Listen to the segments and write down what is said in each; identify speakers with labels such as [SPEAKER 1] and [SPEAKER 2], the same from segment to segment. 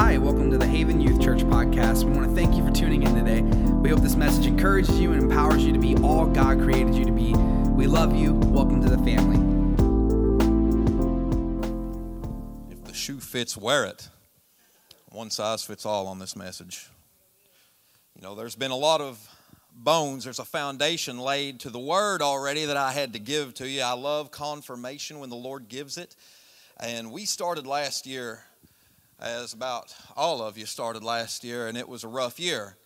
[SPEAKER 1] Hi, welcome to the Haven Youth Church podcast. We want to thank you for tuning in today. We hope this message encourages you and empowers you to be all God created you to be. We love you. Welcome to the family.
[SPEAKER 2] If the shoe fits, wear it. One size fits all on this message. You know, there's been a lot of bones, there's a foundation laid to the word already that I had to give to you. I love confirmation when the Lord gives it. And we started last year, as about all of you started last year, and it was a rough year.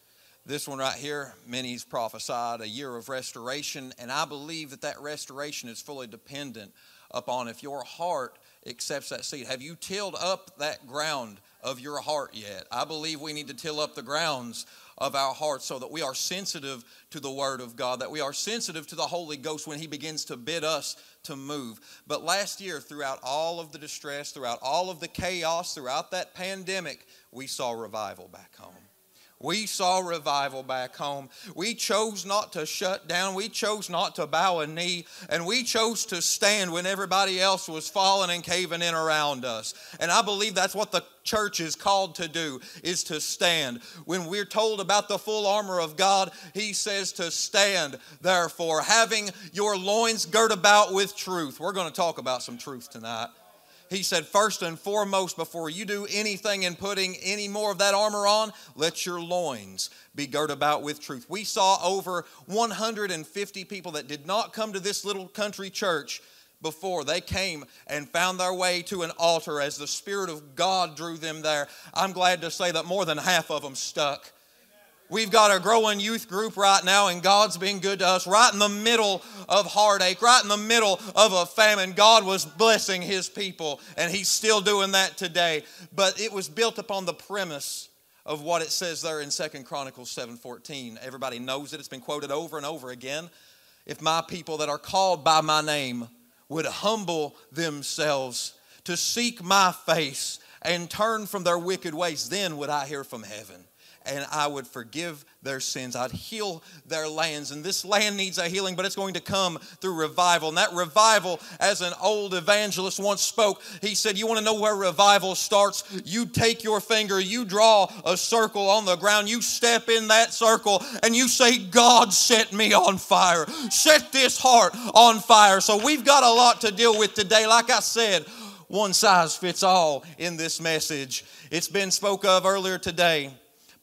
[SPEAKER 2] This one right here, many's prophesied a year of restoration, and I believe that that restoration is fully dependent upon if your heart accepts that seed. Have you tilled up that ground of your heart yet? I believe we need to till up the grounds of our hearts so that we are sensitive to the Word of God, that we are sensitive to the Holy Ghost when He begins to bid us to move. But last year, throughout all of the distress, throughout all of the chaos, throughout that pandemic, we saw revival back home. We saw revival back home. We chose not to shut down. We chose not to bow a knee. And we chose to stand when everybody else was falling and caving in around us. And I believe that's what the church is called to do is to stand. When we're told about the full armor of God, he says to stand, therefore, having your loins girt about with truth. We're going to talk about some truth tonight. He said, first and foremost, before you do anything in putting any more of that armor on, let your loins be girt about with truth. We saw over 150 people that did not come to this little country church before. They came and found their way to an altar as the Spirit of God drew them there. I'm glad to say that more than half of them stuck. We've got a growing youth group right now, and God's been good to us. Right in the middle of heartache, right in the middle of a famine, God was blessing His people, and He's still doing that today. But it was built upon the premise of what it says there in Second Chronicles 7:14. Everybody knows it. It's been quoted over and over again. If my people that are called by my name would humble themselves to seek my face and turn from their wicked ways, then would I hear from heaven and I would forgive their sins. I'd heal their lands. And this land needs a healing, but it's going to come through revival. And that revival, as an old evangelist once spoke, he said, You want to know where revival starts? You take your finger, you draw a circle on the ground, you step in that circle, and you say, God set me on fire. Set this heart on fire. So we've got a lot to deal with today. Like I said, one size fits all in this message. It's been spoke of earlier today.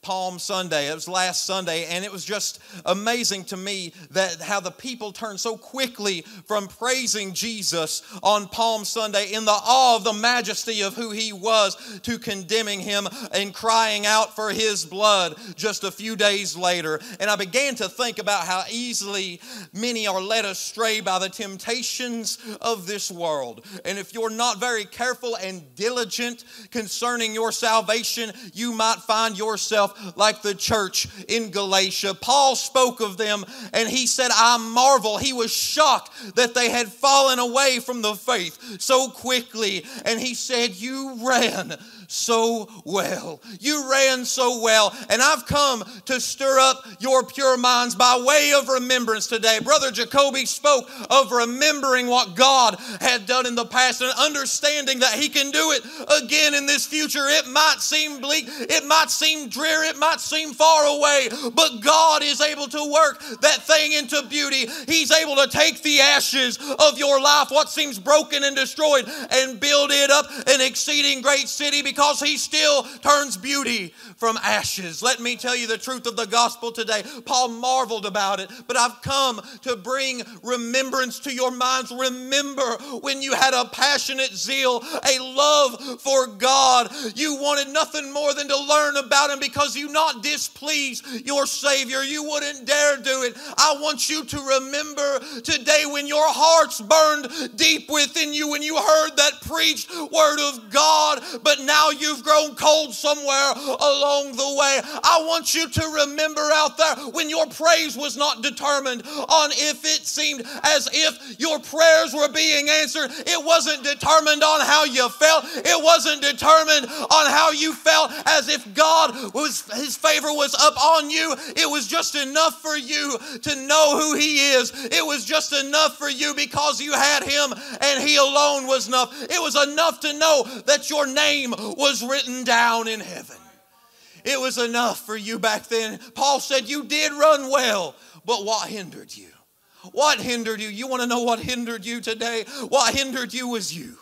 [SPEAKER 2] Palm Sunday. It was last Sunday, and it was just amazing to me that how the people turned so quickly from praising Jesus on Palm Sunday in the awe of the majesty of who he was to condemning him and crying out for his blood just a few days later. And I began to think about how easily many are led astray by the temptations of this world. And if you're not very careful and diligent concerning your salvation, you might find yourself like the church in Galatia. Paul spoke of them and he said, I marvel. He was shocked that they had fallen away from the faith so quickly. And he said, You ran so well. You ran so well. And I've come to stir up your pure minds by way of remembrance today. Brother Jacoby spoke of remembering what God had done in the past and understanding that He can do it again in this future. It might seem bleak, it might seem dreary, it might seem far away, but God is able to work that thing into beauty. He's able to take the ashes of your life, what seems broken and destroyed, and build it up an exceeding great city because because he still turns beauty from ashes. Let me tell you the truth of the gospel today. Paul marveled about it, but I've come to bring remembrance to your minds. Remember when you had a passionate zeal, a love for God. You wanted nothing more than to learn about Him because you not displease your Savior. You wouldn't dare do it. I want you to remember today when your hearts burned deep within you, when you heard that preached word of God, but now you've grown cold somewhere along the way. I want you to remember out there when your praise was not determined on if it seemed as if your prayers were being answered. It wasn't determined on how you felt. It wasn't determined on how you felt as if God was his favor was up on you. It was just enough for you to know who he is. It was just enough for you because you had him and he alone was enough. It was enough to know that your name was written down in heaven. It was enough for you back then. Paul said, You did run well, but what hindered you? What hindered you? You want to know what hindered you today? What hindered you was you.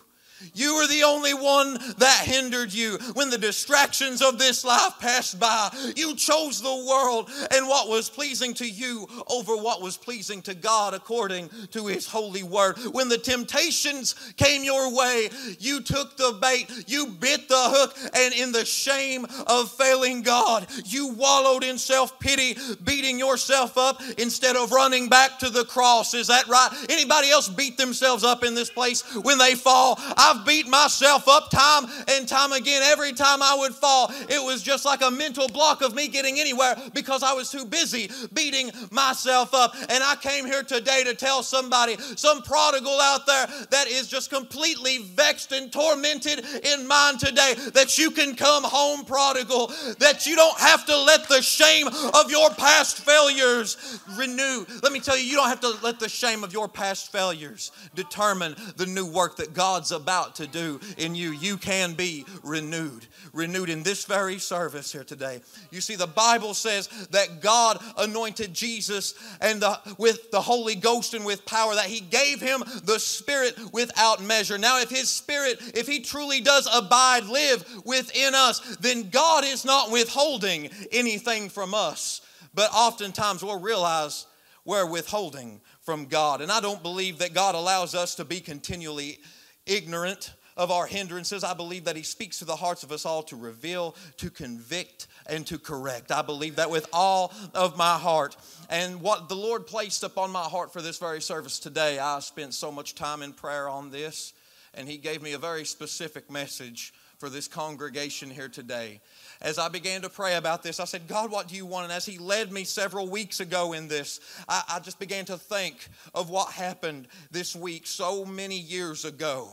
[SPEAKER 2] You were the only one that hindered you. When the distractions of this life passed by, you chose the world and what was pleasing to you over what was pleasing to God according to His holy word. When the temptations came your way, you took the bait, you bit the hook, and in the shame of failing God, you wallowed in self pity, beating yourself up instead of running back to the cross. Is that right? Anybody else beat themselves up in this place when they fall? I I've beat myself up time and time again. Every time I would fall, it was just like a mental block of me getting anywhere because I was too busy beating myself up. And I came here today to tell somebody, some prodigal out there that is just completely vexed and tormented in mind today, that you can come home prodigal, that you don't have to let the shame of your past failures renew. Let me tell you, you don't have to let the shame of your past failures determine the new work that God's about about to do in you. You can be renewed, renewed in this very service here today. You see, the Bible says that God anointed Jesus and the, with the Holy Ghost and with power, that He gave Him the Spirit without measure. Now, if His Spirit, if He truly does abide, live within us, then God is not withholding anything from us. But oftentimes we'll realize we're withholding from God. And I don't believe that God allows us to be continually ignorant of our hindrances. I believe that He speaks to the hearts of us all to reveal, to convict, and to correct. I believe that with all of my heart. And what the Lord placed upon my heart for this very service today, I spent so much time in prayer on this, and He gave me a very specific message for this congregation here today. As I began to pray about this, I said, God, what do you want? And as He led me several weeks ago in this, I, I just began to think of what happened this week so many years ago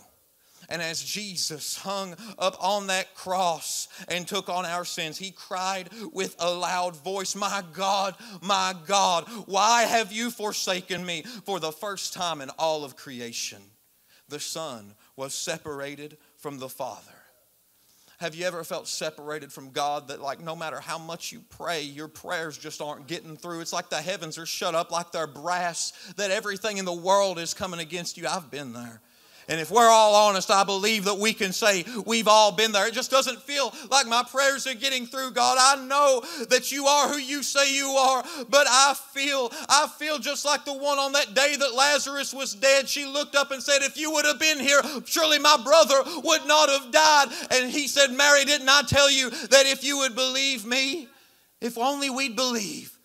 [SPEAKER 2] and as Jesus hung up on that cross and took on our sins, he cried with a loud voice, My God, my God, why have you forsaken me? For the first time in all of creation, the Son was separated from the Father. Have you ever felt separated from God that, like, no matter how much you pray, your prayers just aren't getting through? It's like the heavens are shut up, like they're brass, that everything in the world is coming against you. I've been there. And if we're all honest, I believe that we can say we've all been there. It just doesn't feel like my prayers are getting through, God. I know that you are who you say you are, but I feel, I feel just like the one on that day that Lazarus was dead. She looked up and said, If you would have been here, surely my brother would not have died. And he said, Mary, didn't I tell you that if you would believe me, if only we'd believe,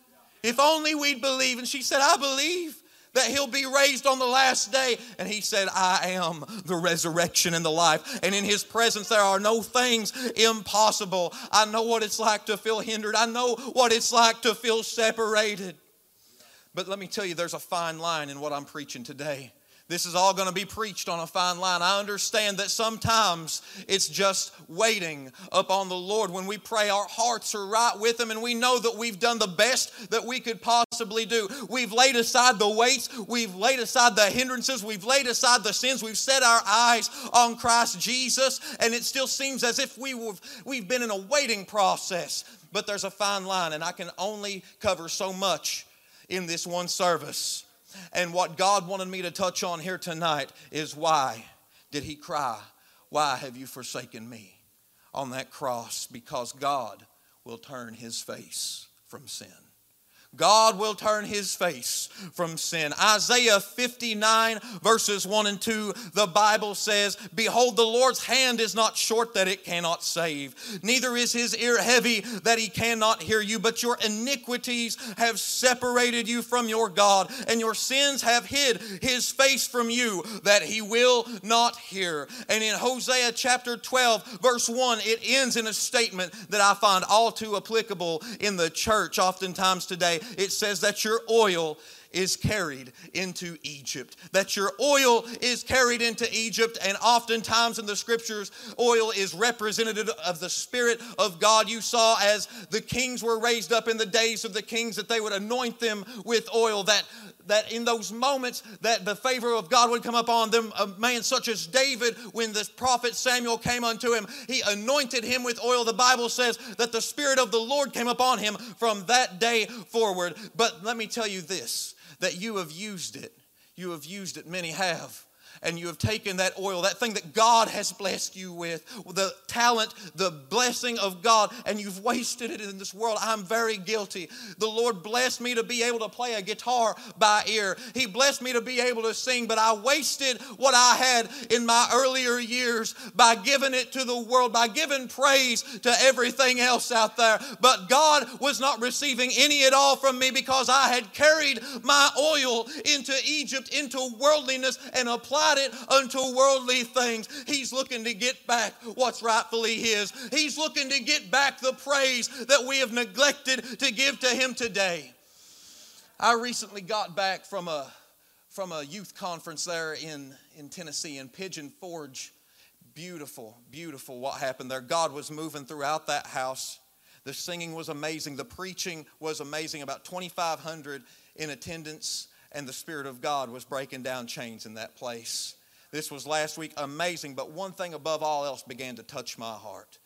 [SPEAKER 2] if only we'd believe. And she said, I believe that he'll be raised on the last day. And he said, I am the resurrection and the life. And in his presence, there are no things impossible. I know what it's like to feel hindered, I know what it's like to feel separated. But let me tell you, there's a fine line in what I'm preaching today. This is all going to be preached on a fine line. I understand that sometimes it's just waiting upon the Lord. When we pray, our hearts are right with Him, and we know that we've done the best that we could possibly do. We've laid aside the weights, we've laid aside the hindrances, we've laid aside the sins, we've set our eyes on Christ Jesus, and it still seems as if we have, we've been in a waiting process. But there's a fine line, and I can only cover so much in this one service. And what God wanted me to touch on here tonight is why did he cry, Why have you forsaken me on that cross? Because God will turn his face from sin. God will turn his face from sin. Isaiah 59, verses 1 and 2, the Bible says, Behold, the Lord's hand is not short that it cannot save, neither is his ear heavy that he cannot hear you, but your iniquities have separated you from your God, and your sins have hid his face from you that he will not hear. And in Hosea chapter 12, verse 1, it ends in a statement that I find all too applicable in the church oftentimes today it says that your oil is carried into Egypt. That your oil is carried into Egypt, and oftentimes in the scriptures, oil is representative of the Spirit of God. You saw as the kings were raised up in the days of the kings that they would anoint them with oil, that that in those moments that the favor of God would come upon them. A man such as David, when the prophet Samuel came unto him, he anointed him with oil. The Bible says that the Spirit of the Lord came upon him from that day forward. But let me tell you this that you have used it. You have used it, many have and you have taken that oil, that thing that God has blessed you with, the talent, the blessing of God, and you've wasted it in this world. I'm very guilty. The Lord blessed me to be able to play a guitar by ear. He blessed me to be able to sing, but I wasted what I had in my earlier years by giving it to the world, by giving praise to everything else out there. But God was not receiving any at all from me because I had carried my oil into Egypt, into worldliness, and applied it unto worldly things. He's looking to get back what's rightfully His. He's looking to get back the praise that we have neglected to give to Him today. I recently got back from a from a youth conference there in, in Tennessee in Pigeon Forge. Beautiful, beautiful what happened there. God was moving throughout that house. The singing was amazing. The preaching was amazing. About 2,500 in attendance and the Spirit of God was breaking down chains in that place. This was last week, amazing, but one thing above all else began to touch my heart.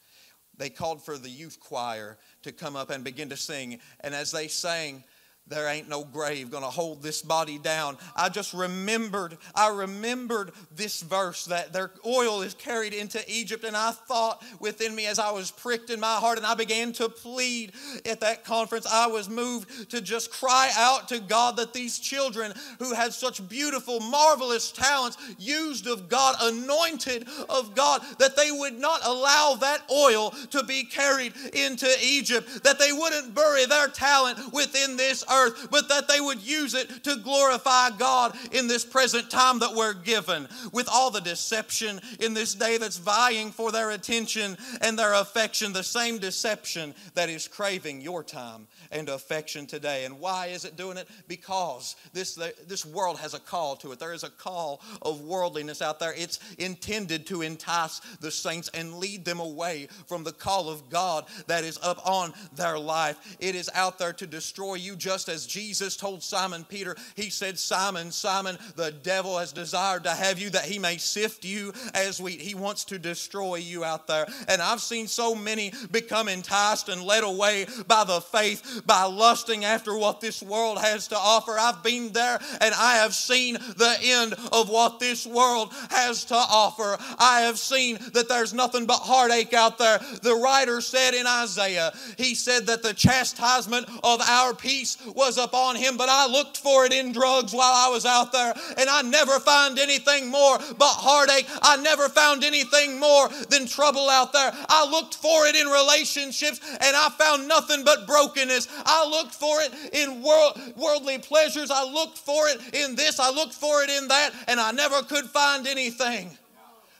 [SPEAKER 2] They called for the youth choir to come up and begin to sing, and as they sang, there ain't no grave gonna hold this body down. I just remembered, I remembered this verse that their oil is carried into Egypt, and I thought within me as I was pricked in my heart and I began to plead at that conference, I was moved to just cry out to God that these children who had such beautiful, marvelous talents, used of God, anointed of God, that they would not allow that oil to be carried into Egypt, that they wouldn't bury their talent within this earth, but that they would use it to glorify God in this present time that we're given. With all the deception in this day that's vying for their attention and their affection, the same deception that is craving your time and affection today. And why is it doing it? Because this, this world has a call to it. There is a call of worldliness out there. It's intended to entice the saints and lead them away from the call of God that is up on their life. It is out there to destroy you just as Jesus told Simon Peter, He said, Simon, Simon, the devil has desired to have you that he may sift you as wheat. He wants to destroy you out there. And I've seen so many become enticed and led away by the faith, by lusting after what this world has to offer. I've been there and I have seen the end of what this world has to offer. I have seen that there's nothing but heartache out there. The writer said in Isaiah, he said that the chastisement of our peace was upon him, but I looked for it in drugs while I was out there, and I never found anything more but heartache. I never found anything more than trouble out there. I looked for it in relationships, and I found nothing but brokenness. I looked for it in world, worldly pleasures. I looked for it in this. I looked for it in that, and I never could find anything.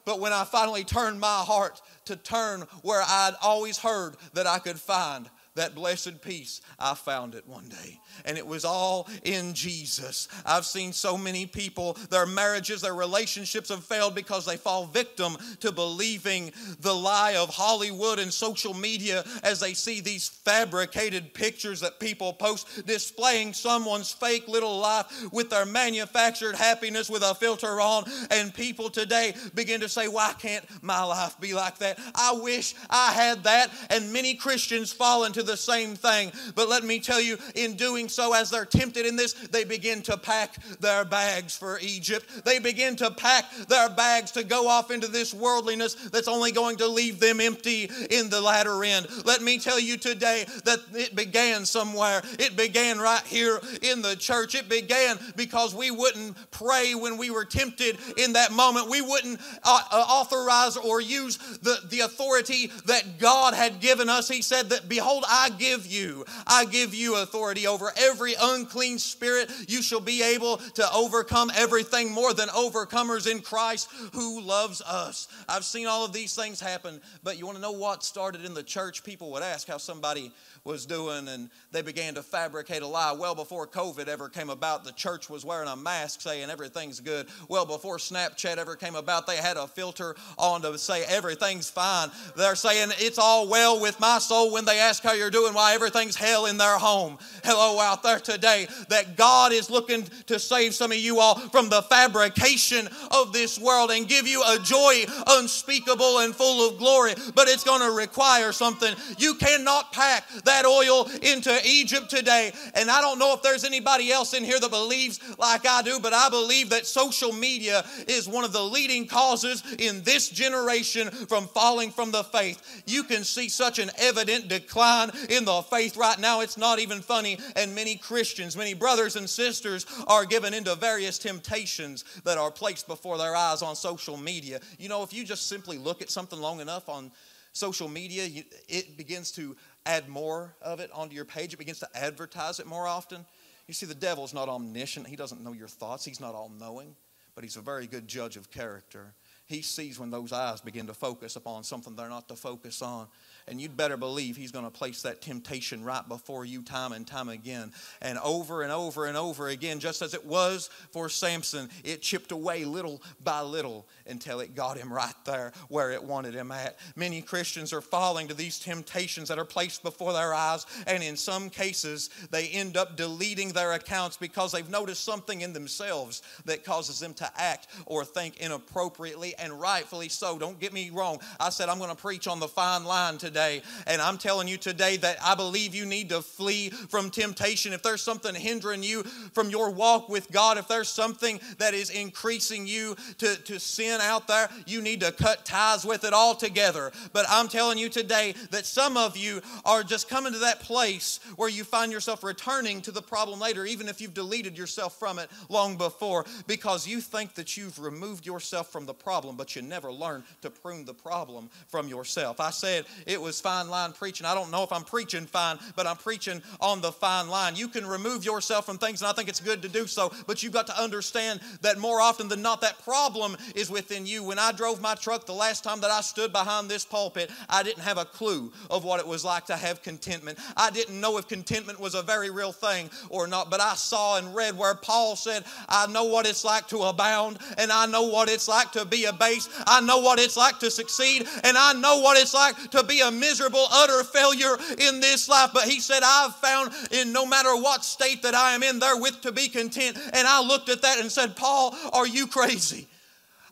[SPEAKER 2] But when I finally turned my heart to turn where I'd always heard that I could find that blessed peace, I found it one day and it was all in Jesus. I've seen so many people, their marriages, their relationships have failed because they fall victim to believing the lie of Hollywood and social media as they see these fabricated pictures that people post displaying someone's fake little life with their manufactured happiness with a filter on. And people today begin to say, Why can't my life be like that? I wish I had that. And many Christians fall into the same thing. But let me tell you, in doing so, as they're tempted in this, they begin to pack their bags for Egypt. They begin to pack their bags to go off into this worldliness that's only going to leave them empty in the latter end. Let me tell you today that it began somewhere. It began right here in the church. It began because we wouldn't pray when we were tempted in that moment. We wouldn't uh, uh authorize or use the, the authority that God had given us. He said that, Behold, I give you, I give you authority over every unclean spirit. You shall be able to overcome everything more than overcomers in Christ who loves us. I've seen all of these things happen, but you want to know what started in the church? People would ask how somebody was doing, and they began to fabricate a lie. Well, before COVID ever came about, the church was wearing a mask saying everything's good. Well, before Snapchat ever came about, they had a filter on to say everything's fine. They're saying it's all well with my soul when they ask how you're are doing, why everything's hell in their home. Hello out there today, that God is looking to save some of you all from the fabrication of this world and give you a joy unspeakable and full of glory. But it's going to require something. You cannot pack that oil into Egypt today. And I don't know if there's anybody else in here that believes like I do, but I believe that social media is one of the leading causes in this generation from falling from the faith. You can see such an evident decline in the faith right now. It's not even funny. And many Christians, many brothers and sisters are given into various temptations that are placed before their eyes on social media. You know, if you just simply look at something long enough on social media, it begins to add more of it onto your page. It begins to advertise it more often. You see, the devil's not omniscient. He doesn't know your thoughts. He's not all knowing, but he's a very good judge of character. He sees when those eyes begin to focus upon something they're not to focus on. And you'd better believe He's going to place that temptation right before you time and time again. And over and over and over again, just as it was for Samson, it chipped away little by little until it got him right there where it wanted him at. Many Christians are falling to these temptations that are placed before their eyes, and in some cases, they end up deleting their accounts because they've noticed something in themselves that causes them to act or think inappropriately, and rightfully so. Don't get me wrong. I said I'm going to preach on the fine line today, and I'm telling you today that I believe you need to flee from temptation. If there's something hindering you from your walk with God, if there's something that is increasing you to, to sin, sin out there, you need to cut ties with it altogether. But I'm telling you today that some of you are just coming to that place where you find yourself returning to the problem later, even if you've deleted yourself from it long before, because you think that you've removed yourself from the problem, but you never learn to prune the problem from yourself. I said it was fine line preaching. I don't know if I'm preaching fine, but I'm preaching on the fine line. You can remove yourself from things, and I think it's good to do so, but you've got to understand that more often than not, that problem is within you. When I drove my truck the last time that I stood behind this pulpit, I didn't have a clue of what it was like to have contentment. I didn't know if contentment was a very real thing or not, but I saw and read where Paul said, I know what it's like to abound, and I know what it's like to be abased. I know what it's like to succeed, and I know what it's like to be a miserable, utter failure in this life. But he said, I've found in no matter what state that I am in, therewith to be content. And I looked at that and said, Paul, are you crazy?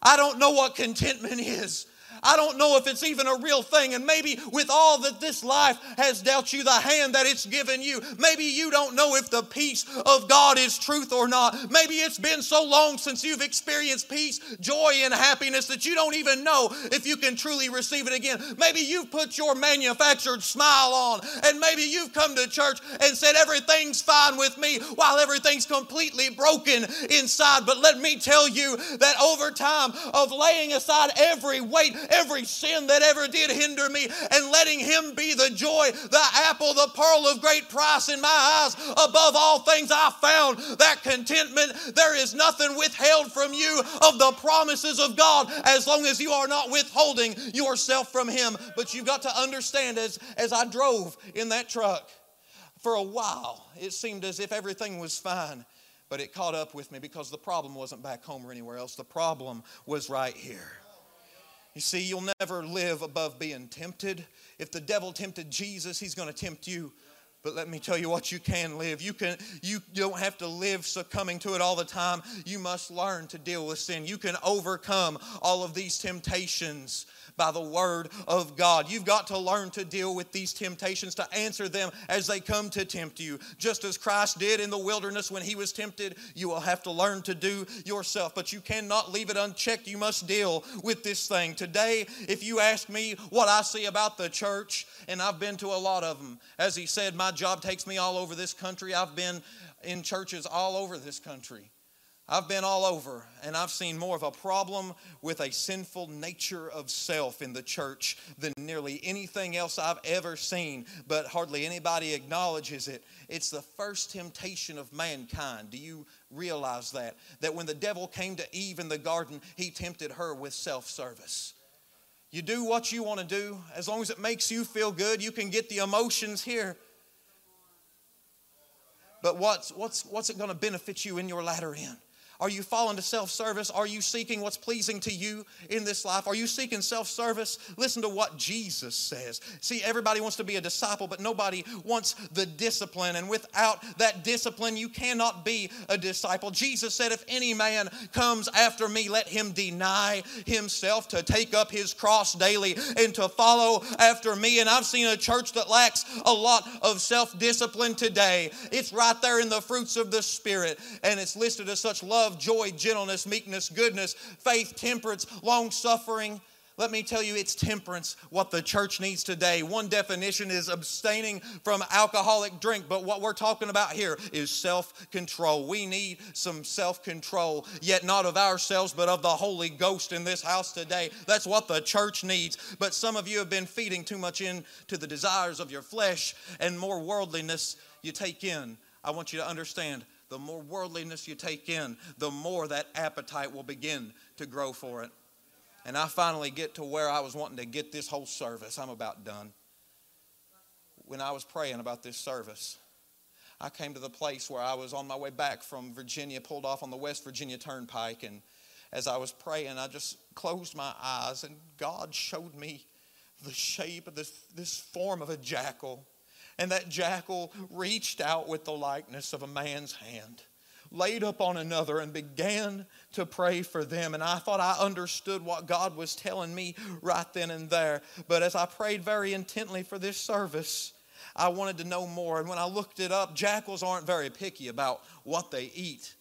[SPEAKER 2] I don't know what contentment is. I don't know if it's even a real thing. And maybe with all that this life has dealt you, the hand that it's given you, maybe you don't know if the peace of God is truth or not. Maybe it's been so long since you've experienced peace, joy, and happiness that you don't even know if you can truly receive it again. Maybe you've put your manufactured smile on, and maybe you've come to church and said, Everything's fine with me, while everything's completely broken inside. But let me tell you that over time of laying aside every weight, every sin that ever did hinder me and letting Him be the joy, the apple, the pearl of great price in my eyes. Above all things, I found that contentment. There is nothing withheld from you of the promises of God as long as you are not withholding yourself from Him. But you've got to understand as, as I drove in that truck, for a while, it seemed as if everything was fine but it caught up with me because the problem wasn't back home or anywhere else. The problem was right here. You see, you'll never live above being tempted. If the devil tempted Jesus, he's going to tempt you. But let me tell you what you can live. You can you don't have to live succumbing to it all the time. You must learn to deal with sin. You can overcome all of these temptations by the Word of God. You've got to learn to deal with these temptations, to answer them as they come to tempt you. Just as Christ did in the wilderness when he was tempted, you will have to learn to do yourself. But you cannot leave it unchecked. You must deal with this thing. Today, if you ask me what I see about the church, and I've been to a lot of them, as he said, my job takes me all over this country. I've been in churches all over this country. I've been all over and I've seen more of a problem with a sinful nature of self in the church than nearly anything else I've ever seen, but hardly anybody acknowledges it. It's the first temptation of mankind. Do you realize that? That when the devil came to Eve in the garden, he tempted her with self service. You do what you want to do, as long as it makes you feel good, you can get the emotions here. But what's, what's, what's it going to benefit you in your latter end? Are you falling to self service? Are you seeking what's pleasing to you in this life? Are you seeking self service? Listen to what Jesus says. See, everybody wants to be a disciple, but nobody wants the discipline. And without that discipline, you cannot be a disciple. Jesus said, If any man comes after me, let him deny himself to take up his cross daily and to follow after me. And I've seen a church that lacks a lot of self discipline today. It's right there in the fruits of the Spirit, and it's listed as such love, joy, gentleness, meekness, goodness, faith, temperance, long suffering. Let me tell you, it's temperance what the church needs today. One definition is abstaining from alcoholic drink, but what we're talking about here is self control. We need some self control, yet not of ourselves, but of the Holy Ghost in this house today. That's what the church needs. But some of you have been feeding too much into the desires of your flesh and more worldliness you take in. I want you to understand the more worldliness you take in, the more that appetite will begin to grow for it. And I finally get to where I was wanting to get this whole service. I'm about done. When I was praying about this service, I came to the place where I was on my way back from Virginia, pulled off on the West Virginia Turnpike. And as I was praying, I just closed my eyes, and God showed me the shape of this, this form of a jackal. And that jackal reached out with the likeness of a man's hand laid up on another and began to pray for them. And I thought I understood what God was telling me right then and there. But as I prayed very intently for this service, I wanted to know more. And when I looked it up, jackals aren't very picky about what they eat.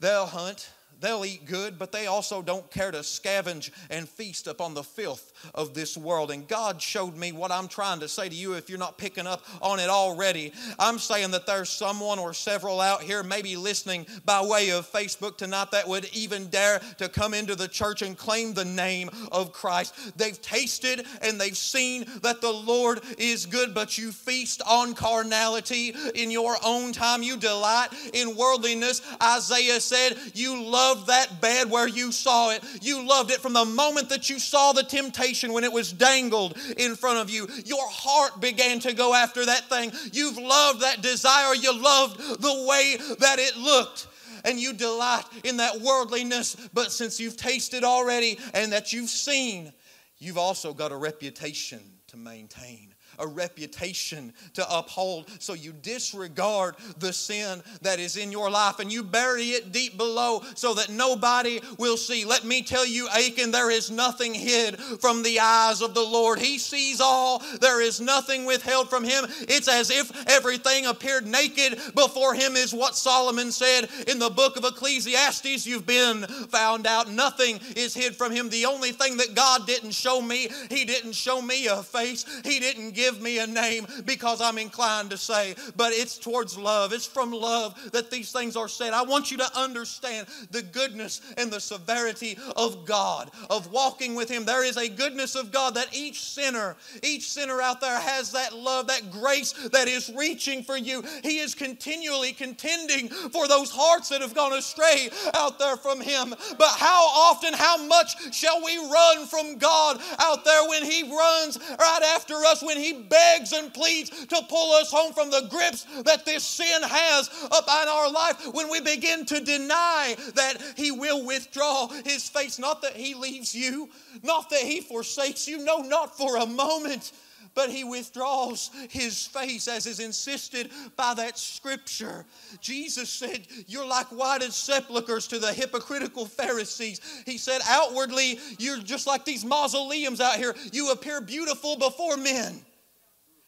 [SPEAKER 2] They'll hunt, They'll eat good, but they also don't care to scavenge and feast upon the filth of this world. And God showed me what I'm trying to say to you if you're not picking up on it already. I'm saying that there's someone or several out here, maybe listening by way of Facebook tonight, that would even dare to come into the church and claim the name of Christ. They've tasted and they've seen that the Lord is good, but you feast on carnality in your own time. You delight in worldliness. Isaiah said, You love loved that bed where you saw it. You loved it from the moment that you saw the temptation when it was dangled in front of you. Your heart began to go after that thing. You've loved that desire. You loved the way that it looked and you delight in that worldliness. But since you've tasted already and that you've seen, you've also got a reputation to maintain a reputation to uphold. So you disregard the sin that is in your life and you bury it deep below so that nobody will see. Let me tell you, Achan, there is nothing hid from the eyes of the Lord. He sees all, there is nothing withheld from him. It's as if everything appeared naked before him, is what Solomon said in the book of Ecclesiastes. You've been found out. Nothing is hid from him. The only thing that God didn't show me, He didn't show me a face, He didn't give give me a name because I'm inclined to say, but it's towards love. It's from love that these things are said. I want you to understand the goodness and the severity of God, of walking with Him. There is a goodness of God that each sinner, each sinner out there has that love, that grace that is reaching for you. He is continually contending for those hearts that have gone astray out there from Him. But how often, how much shall we run from God out there when He runs right after us, when He begs and pleads to pull us home from the grips that this sin has upon our life when we begin to deny that He will withdraw His face. Not that He leaves you, not that He forsakes you, no, not for a moment but he withdraws his face as is insisted by that scripture. Jesus said, You're like whited sepulchres to the hypocritical Pharisees. He said, Outwardly, you're just like these mausoleums out here. You appear beautiful before men,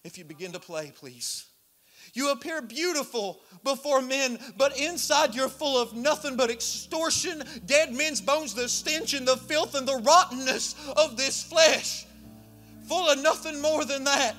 [SPEAKER 2] if you begin to play, please. You appear beautiful before men, but inside you're full of nothing but extortion, dead men's bones, the stench and the filth and the rottenness of this flesh. Full of nothing more than that.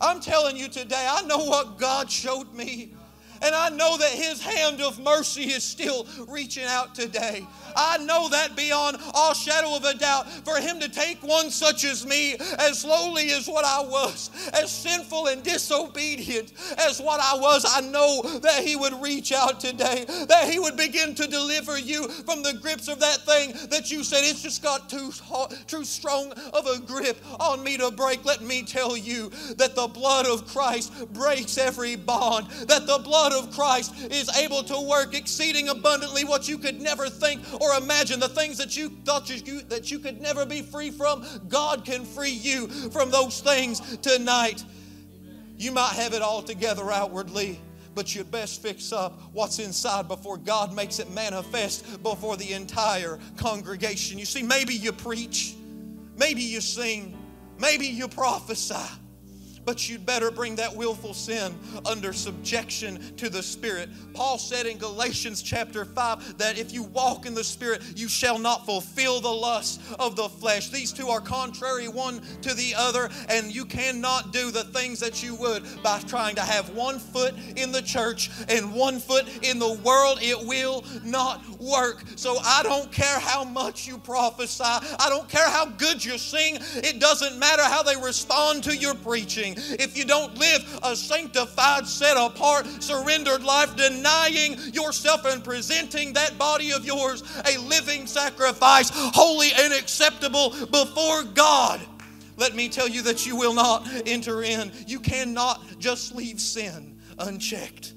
[SPEAKER 2] I'm telling you today, I know what God showed me. And I know that His hand of mercy is still reaching out today. I know that beyond all shadow of a doubt. For Him to take one such as me, as lowly as what I was, as sinful and disobedient as what I was, I know that He would reach out today, that He would begin to deliver you from the grips of that thing that you said, it's just got too, too strong of a grip on me to break. Let me tell you that the blood of Christ breaks every bond, that the blood blood of Christ is able to work exceeding abundantly what you could never think or imagine. The things that you thought you, that you could never be free from, God can free you from those things tonight. You might have it all together outwardly, but you'd best fix up what's inside before God makes it manifest before the entire congregation. You see, maybe you preach, maybe you sing, maybe you prophesy but you'd better bring that willful sin under subjection to the Spirit. Paul said in Galatians chapter 5 that if you walk in the Spirit, you shall not fulfill the lust of the flesh. These two are contrary one to the other, and you cannot do the things that you would by trying to have one foot in the church and one foot in the world. It will not work. So I don't care how much you prophesy, I don't care how good you sing, it doesn't matter how they respond to your preaching if you don't live a sanctified, set apart, surrendered life, denying yourself and presenting that body of yours a living sacrifice, holy and acceptable before God. Let me tell you that you will not enter in. You cannot just leave sin unchecked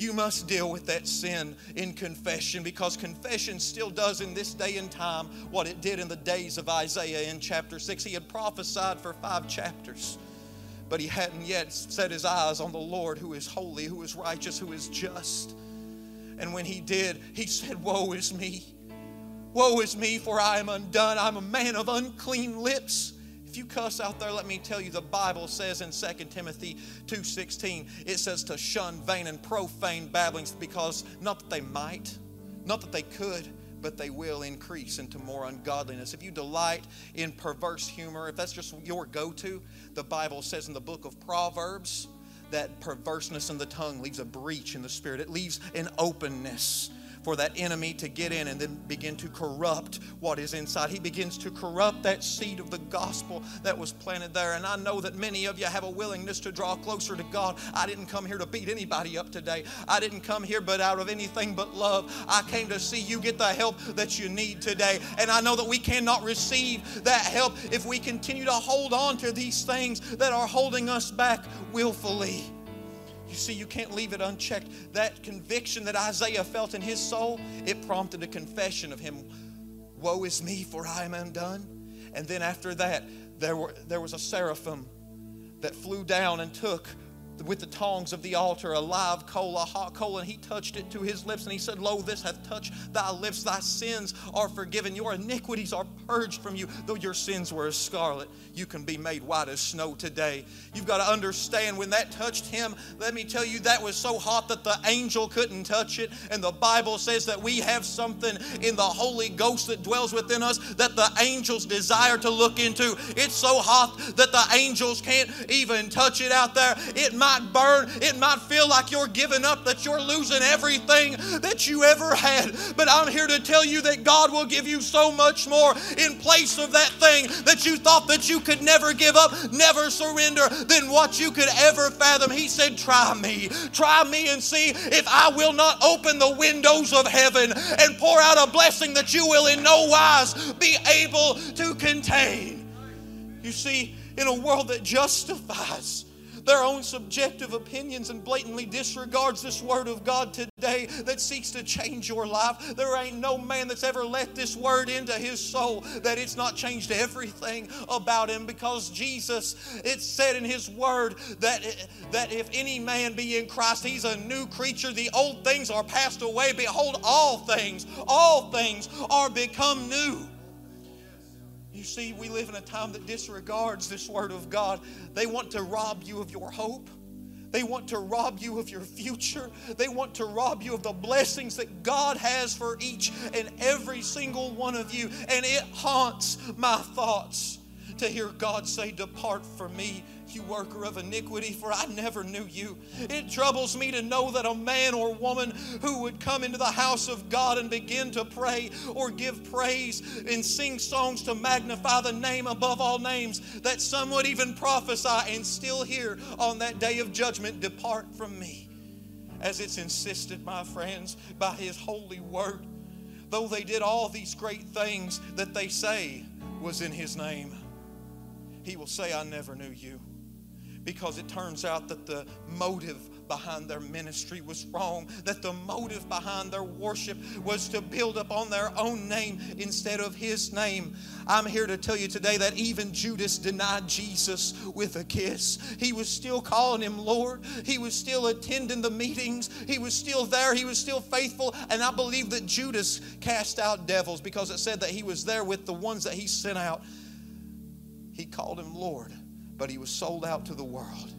[SPEAKER 2] you must deal with that sin in confession because confession still does in this day and time what it did in the days of Isaiah in chapter 6. He had prophesied for five chapters but he hadn't yet set his eyes on the Lord who is holy, who is righteous, who is just. And when he did, he said, Woe is me! Woe is me, for I am undone. I'm a man of unclean lips. If you cuss out there, let me tell you, the Bible says in 2 Timothy 2.16, it says to shun vain and profane babblings because not that they might, not that they could, but they will increase into more ungodliness. If you delight in perverse humor, if that's just your go to, the Bible says in the book of Proverbs that perverseness in the tongue leaves a breach in the spirit, it leaves an openness for that enemy to get in and then begin to corrupt what is inside. He begins to corrupt that seed of the gospel that was planted there. And I know that many of you have a willingness to draw closer to God. I didn't come here to beat anybody up today. I didn't come here but out of anything but love. I came to see you get the help that you need today. And I know that we cannot receive that help if we continue to hold on to these things that are holding us back willfully. You see, you can't leave it unchecked. That conviction that Isaiah felt in his soul, it prompted a confession of him Woe is me, for I am undone. And then after that, there, were, there was a seraphim that flew down and took with the tongs of the altar a live coal, a hot coal, and he touched it to his lips, and he said, Lo, this hath touched thy lips, thy sins are forgiven, your iniquities are purged from you. Though your sins were as scarlet, you can be made white as snow today. You've got to understand when that touched him, let me tell you, that was so hot that the angel couldn't touch it. And the Bible says that we have something in the Holy Ghost that dwells within us that the angels desire to look into. It's so hot that the angels can't even touch it out there. It might might burn. It might feel like you're giving up, that you're losing everything that you ever had. But I'm here to tell you that God will give you so much more in place of that thing that you thought that you could never give up, never surrender, than what you could ever fathom. He said, Try me. Try me and see if I will not open the windows of heaven and pour out a blessing that you will in no wise be able to contain. You see, in a world that justifies, their own subjective opinions and blatantly disregards this word of God today that seeks to change your life. There ain't no man that's ever let this word into his soul that it's not changed everything about him because Jesus, it said in his word that, that if any man be in Christ, he's a new creature. The old things are passed away. Behold, all things, all things are become new. You see, we live in a time that disregards this Word of God. They want to rob you of your hope. They want to rob you of your future. They want to rob you of the blessings that God has for each and every single one of you. And it haunts my thoughts to hear God say, Depart from me, you worker of iniquity, for I never knew you. It troubles me to know that a man or woman who would come into the house of God and begin to pray or give praise and sing songs to magnify the name above all names, that some would even prophesy and still hear on that day of judgment, Depart from me. As it's insisted, my friends, by His holy word. Though they did all these great things that they say was in His name, He will say, I never knew you because it turns out that the motive behind their ministry was wrong, that the motive behind their worship was to build up on their own name instead of His name. I'm here to tell you today that even Judas denied Jesus with a kiss. He was still calling him Lord. He was still attending the meetings. He was still there. He was still faithful. And I believe that Judas cast out devils because it said that he was there with the ones that he sent out. He called him Lord, but he was sold out to the world.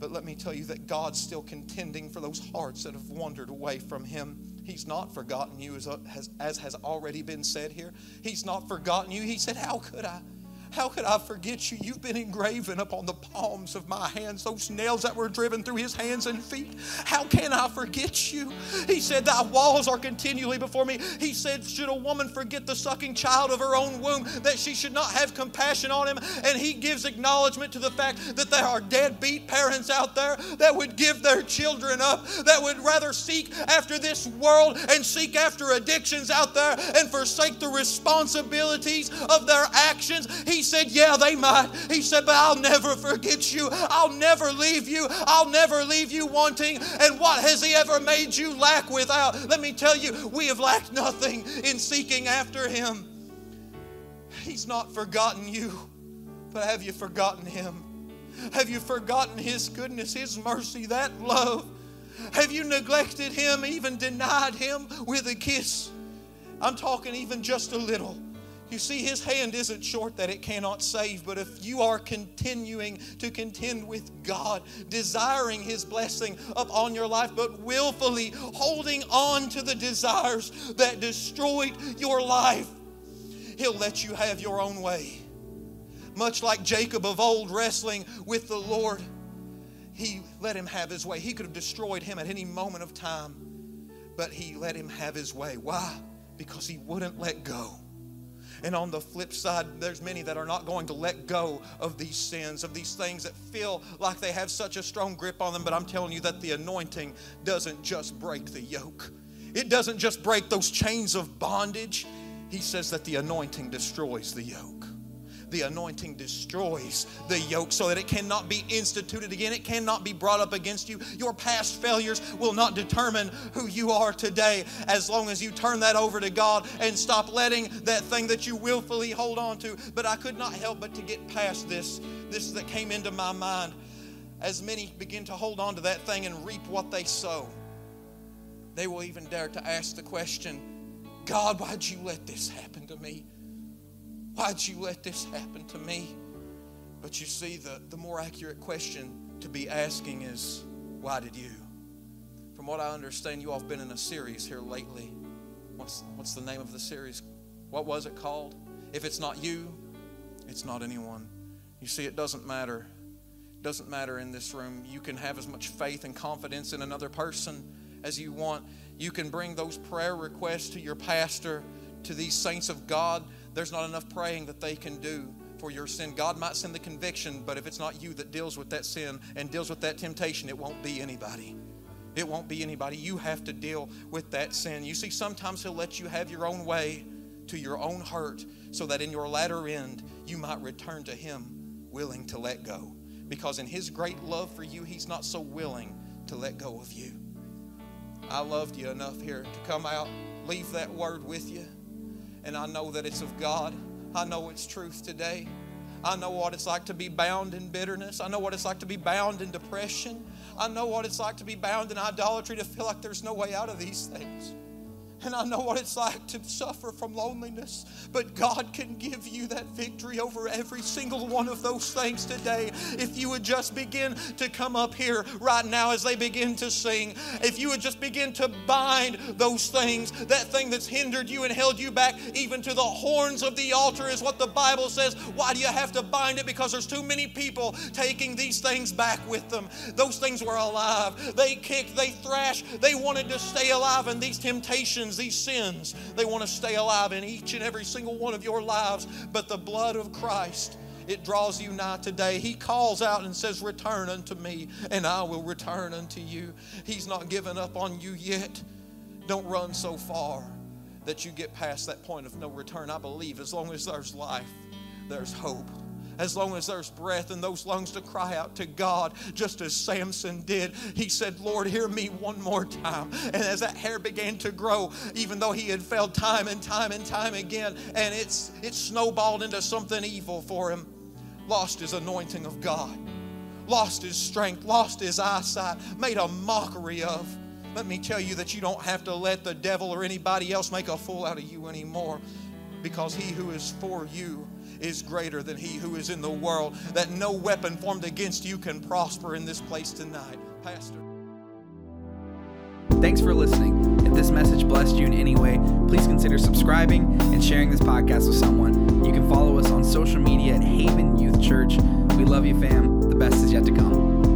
[SPEAKER 2] But let me tell you that God's still contending for those hearts that have wandered away from Him. He's not forgotten you, as, as, as has already been said here. He's not forgotten you. He said, How could I? How could I forget you? You've been engraven upon the palms of my hands, those nails that were driven through his hands and feet. How can I forget you? He said, Thy walls are continually before me. He said, Should a woman forget the sucking child of her own womb, that she should not have compassion on him? And he gives acknowledgement to the fact that there are deadbeat parents out there that would give their children up, that would rather seek after this world and seek after addictions out there and forsake the responsibilities of their actions. He he said, Yeah, they might. He said, But I'll never forget you. I'll never leave you. I'll never leave you wanting. And what has He ever made you lack without? Let me tell you, we have lacked nothing in seeking after Him. He's not forgotten you, but have you forgotten Him? Have you forgotten His goodness, His mercy, that love? Have you neglected Him, even denied Him with a kiss? I'm talking even just a little. You see, his hand isn't short that it cannot save, but if you are continuing to contend with God, desiring his blessing upon your life, but willfully holding on to the desires that destroyed your life, he'll let you have your own way. Much like Jacob of old wrestling with the Lord, he let him have his way. He could have destroyed him at any moment of time, but he let him have his way. Why? Because he wouldn't let go. And on the flip side, there's many that are not going to let go of these sins, of these things that feel like they have such a strong grip on them. But I'm telling you that the anointing doesn't just break the yoke, it doesn't just break those chains of bondage. He says that the anointing destroys the yoke the anointing destroys the yoke so that it cannot be instituted again. It cannot be brought up against you. Your past failures will not determine who you are today as long as you turn that over to God and stop letting that thing that you willfully hold on to. But I could not help but to get past this, this that came into my mind. As many begin to hold on to that thing and reap what they sow, they will even dare to ask the question God, why'd you let this happen to me? Why'd you let this happen to me? But you see, the, the more accurate question to be asking is, Why did you? From what I understand, you all have been in a series here lately. What's, what's the name of the series? What was it called? If it's not you, it's not anyone. You see, it doesn't matter. It doesn't matter in this room. You can have as much faith and confidence in another person as you want. You can bring those prayer requests to your pastor, to these saints of God there's not enough praying that they can do for your sin. God might send the conviction, but if it's not you that deals with that sin and deals with that temptation, it won't be anybody. It won't be anybody. You have to deal with that sin. You see, sometimes He'll let you have your own way to your own hurt so that in your latter end, you might return to Him willing to let go. Because in His great love for you, He's not so willing to let go of you. I loved you enough here to come out, leave that word with you and I know that it's of God. I know it's truth today. I know what it's like to be bound in bitterness. I know what it's like to be bound in depression. I know what it's like to be bound in idolatry, to feel like there's no way out of these things. And I know what it's like to suffer from loneliness. But God can give you that victory over every single one of those things today. If you would just begin to come up here right now as they begin to sing, if you would just begin to bind those things, that thing that's hindered you and held you back, even to the horns of the altar, is what the Bible says. Why do you have to bind it? Because there's too many people taking these things back with them. Those things were alive. They kicked, they thrashed, they wanted to stay alive, and these temptations these sins. They want to stay alive in each and every single one of your lives. But the blood of Christ, it draws you nigh today. He calls out and says, Return unto me, and I will return unto you. He's not given up on you yet. Don't run so far that you get past that point of no return. I believe as long as there's life, there's hope. As long as there's breath in those lungs to cry out to God, just as Samson did. He said, Lord, hear me one more time. And as that hair began to grow, even though he had failed time and time and time again, and it's it snowballed into something evil for him, lost his anointing of God, lost his strength, lost his eyesight, made a mockery of. Let me tell you that you don't have to let the devil or anybody else make a fool out of you anymore because he who is for you is greater than he who is in the world, that no weapon formed against you can prosper in this place tonight. Pastor.
[SPEAKER 1] Thanks for listening. If this message blessed you in any way, please consider subscribing and sharing this podcast with someone. You can follow us on social media at Haven Youth Church. We love you, fam. The best is yet to come.